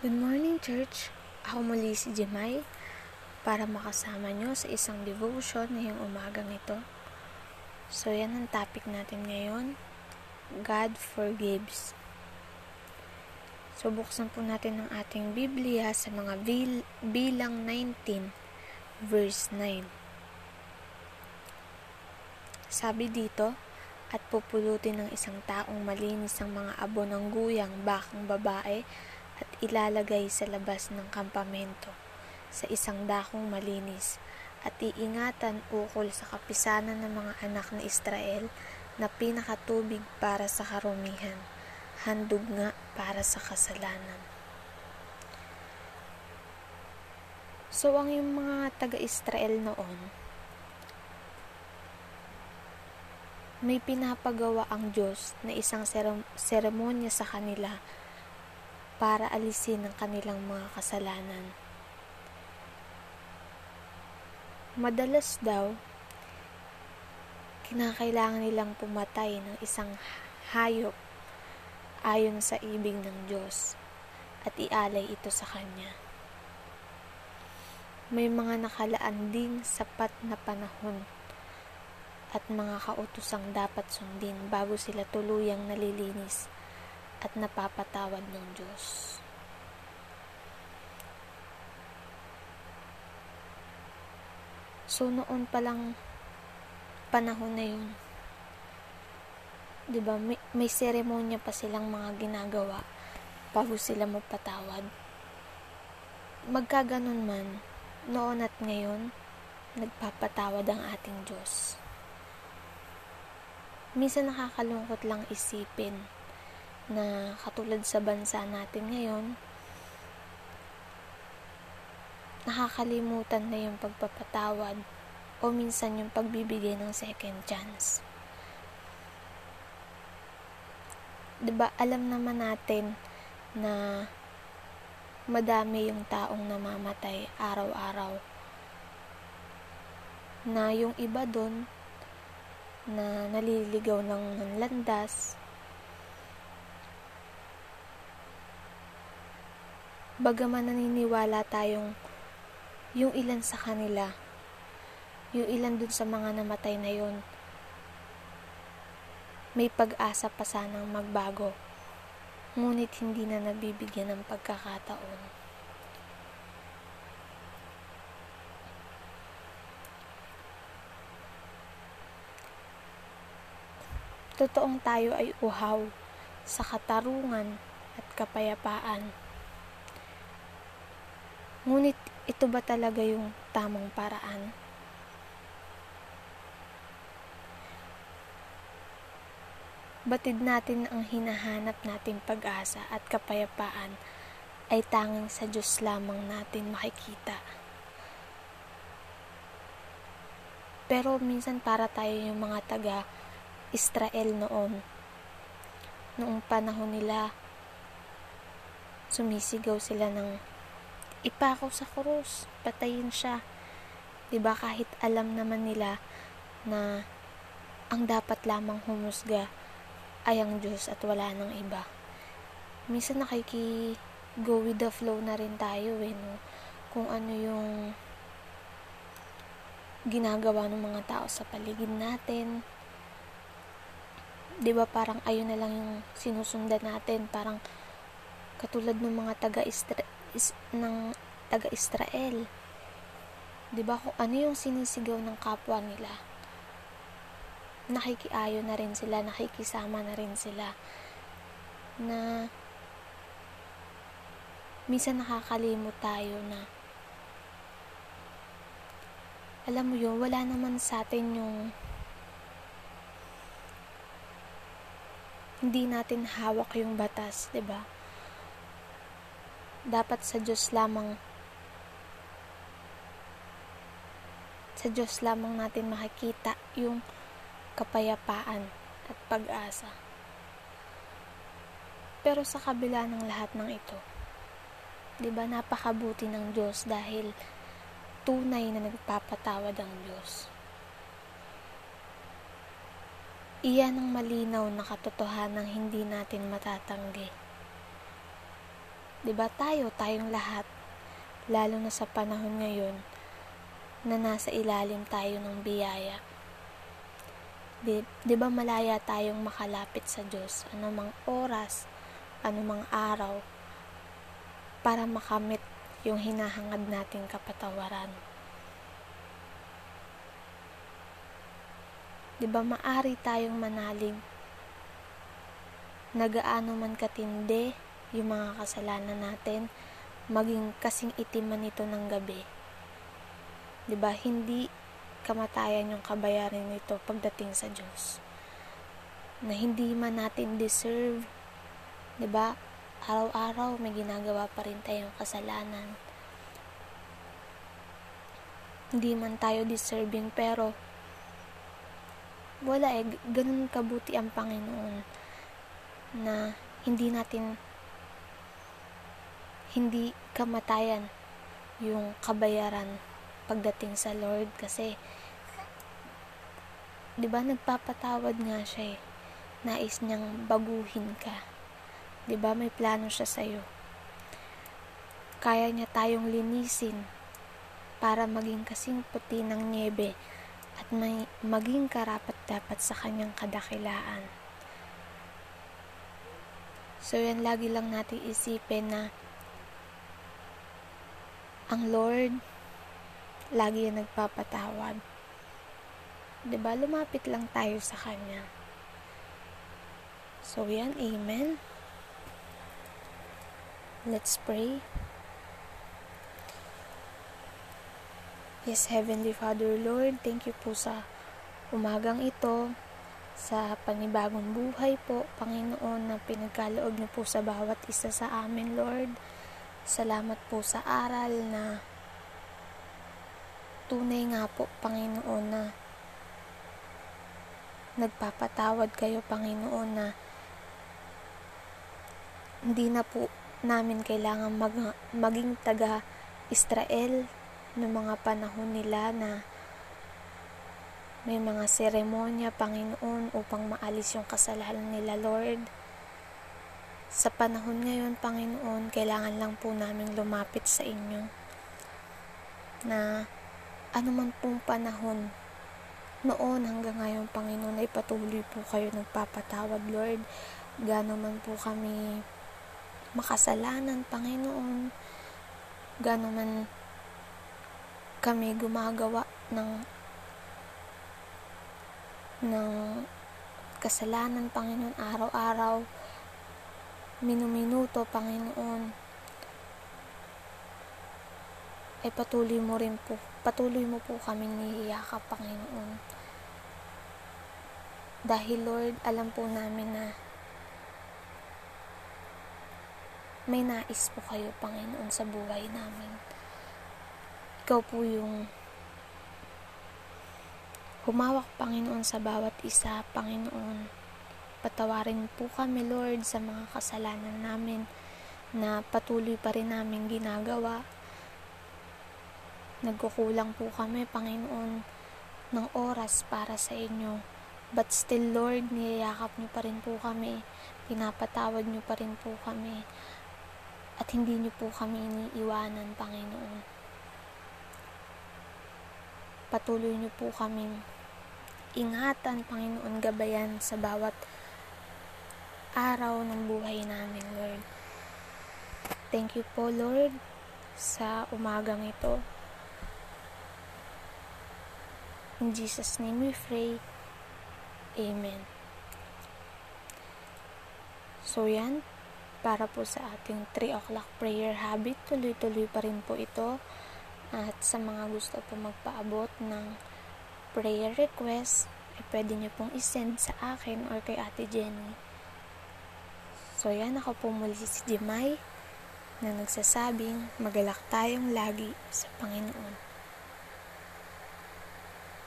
Good morning, church. Ako muli si Jemay para makasama nyo sa isang devotion ngayong umagang ito. So, yan ang topic natin ngayon. God forgives. So, buksan po natin ang ating Biblia sa mga bil- bilang 19, verse 9. Sabi dito, at pupulutin ng isang taong malinis ang mga abo ng guyang bakang babae at ilalagay sa labas ng kampamento sa isang dakong malinis at iingatan ukol sa kapisanan ng mga anak ni Israel na pinakatubig para sa karumihan, handog nga para sa kasalanan. So, ang yung mga taga-Israel noon, may pinapagawa ang Diyos na isang seremonya sa kanila para alisin ang kanilang mga kasalanan. Madalas daw, kinakailangan nilang pumatay ng isang hayop ayon sa ibig ng Diyos at ialay ito sa Kanya. May mga nakalaan ding sapat na panahon at mga kautosang dapat sundin bago sila tuluyang nalilinis at napapatawad ng Diyos. So, noon pa lang panahon na yun, di ba, may, may seremonya pa silang mga ginagawa bago sila magpatawad. Magkaganon man, noon at ngayon, nagpapatawad ang ating Diyos. Minsan nakakalungkot lang isipin na katulad sa bansa natin ngayon, nakakalimutan na yung pagpapatawad o minsan yung pagbibigay ng second chance. 'Di ba alam naman natin na madami yung taong namamatay araw-araw. Na yung iba doon na naliligaw ng landas, Bagaman naniniwala tayong yung ilan sa kanila, yung ilan dun sa mga namatay na yun, may pag-asa pa sanang magbago, ngunit hindi na nabibigyan ng pagkakataon. Totoong tayo ay uhaw sa katarungan at kapayapaan Ngunit ito ba talaga yung tamang paraan? Batid natin ang hinahanap nating pag-asa at kapayapaan ay tanging sa Diyos lamang natin makikita. Pero minsan para tayo yung mga taga Israel noon. Noong panahon nila, sumisigaw sila ng ipako sa krus, patayin siya. 'Di ba kahit alam naman nila na ang dapat lamang humusga ay ang Diyos at wala nang iba. Minsan nakiki go with the flow na rin tayo eh, no? Kung ano yung ginagawa ng mga tao sa paligid natin. 'Di ba parang ayun na lang yung sinusundan natin, parang katulad ng mga taga is, ng taga-Israel. 'Di ba kung ano yung sinisigaw ng kapwa nila? Nakikiayo na rin sila, nakikisama na rin sila. Na minsan nakakalimot tayo na alam mo yun, wala naman sa atin yung hindi natin hawak yung batas, 'di ba? Dapat sa Diyos lamang sa Diyos lamang natin makikita yung kapayapaan at pag-asa. Pero sa kabila ng lahat ng ito, 'di ba napakabuti ng Diyos dahil tunay na nagpapatawad ang Diyos. Iyan ang malinaw na katotohanan hindi natin matatanggi 'Di ba tayo, tayong lahat, lalo na sa panahon ngayon na nasa ilalim tayo ng biyaya. 'Di, 'di malaya tayong makalapit sa Diyos anumang oras, anumang araw para makamit yung hinahangad nating kapatawaran. 'Di ba maari tayong manalig nagaano man katindi yung mga kasalanan natin, maging kasing itim man ito ng gabi. 'Di ba? Hindi kamatayan yung kabayaran nito pagdating sa Diyos. Na hindi man natin deserve, 'di ba? Araw-araw may ginagawa pa rin tayong kasalanan. Hindi man tayo deserving pero wala eh, ganun kabuti ang Panginoon na hindi natin hindi kamatayan yung kabayaran pagdating sa Lord kasi 'di ba nagpapatawad nga siya eh. Nais niyang baguhin ka. 'Di ba may plano siya sa iyo. Kaya niya tayong linisin para maging kasing puti ng niebe at may maging karapat dapat sa kanyang kadakilaan. So yan lagi lang natin isipin na ang Lord, lagi yan nagpapatawad. ba diba? Lumapit lang tayo sa Kanya. So, yan. Amen. Let's pray. Yes, Heavenly Father, Lord, thank you po sa umagang ito, sa panibagong buhay po, Panginoon, na pinagkaloob niyo po sa bawat isa sa amin, Lord. Salamat po sa aral na tunay nga po, Panginoon, na nagpapatawad kayo, Panginoon, na hindi na po namin kailangan mag, maging taga Israel ng mga panahon nila na may mga seremonya, Panginoon, upang maalis yung kasalanan nila, Lord. Sa panahon ngayon, Panginoon, kailangan lang po namin lumapit sa inyo na anuman pong panahon noon hanggang ngayon, Panginoon, ay patuloy po kayo nagpapatawad, Lord. Gano'n man po kami makasalanan, Panginoon. Gano'n man kami gumagawa ng ng kasalanan, Panginoon, araw-araw minuminuto, Panginoon, ay patuloy mo rin po, patuloy mo po kami niyiyakap, Panginoon. Dahil, Lord, alam po namin na may nais po kayo, Panginoon, sa buhay namin. Ikaw po yung humawak, Panginoon, sa bawat isa, Panginoon Patawarin po kami, Lord, sa mga kasalanan namin na patuloy pa rin namin ginagawa. Nagkukulang po kami, Panginoon, ng oras para sa inyo. But still, Lord, niyayakap niyo pa rin po kami. Pinapatawad niyo pa rin po kami. At hindi niyo po kami iniiwanan, Panginoon. Patuloy niyo po kaming ingatan, Panginoon, gabayan sa bawat araw ng buhay namin, Lord. Thank you po, Lord, sa umagang ito. In Jesus' name we pray. Amen. So yan, para po sa ating 3 o'clock prayer habit, tuloy-tuloy pa rin po ito. At sa mga gusto po magpaabot ng prayer request, ay pwede nyo pong isend sa akin or kay Ate Jenny So, yan ako po muli si Jemay na nagsasabing magalak tayong lagi sa Panginoon.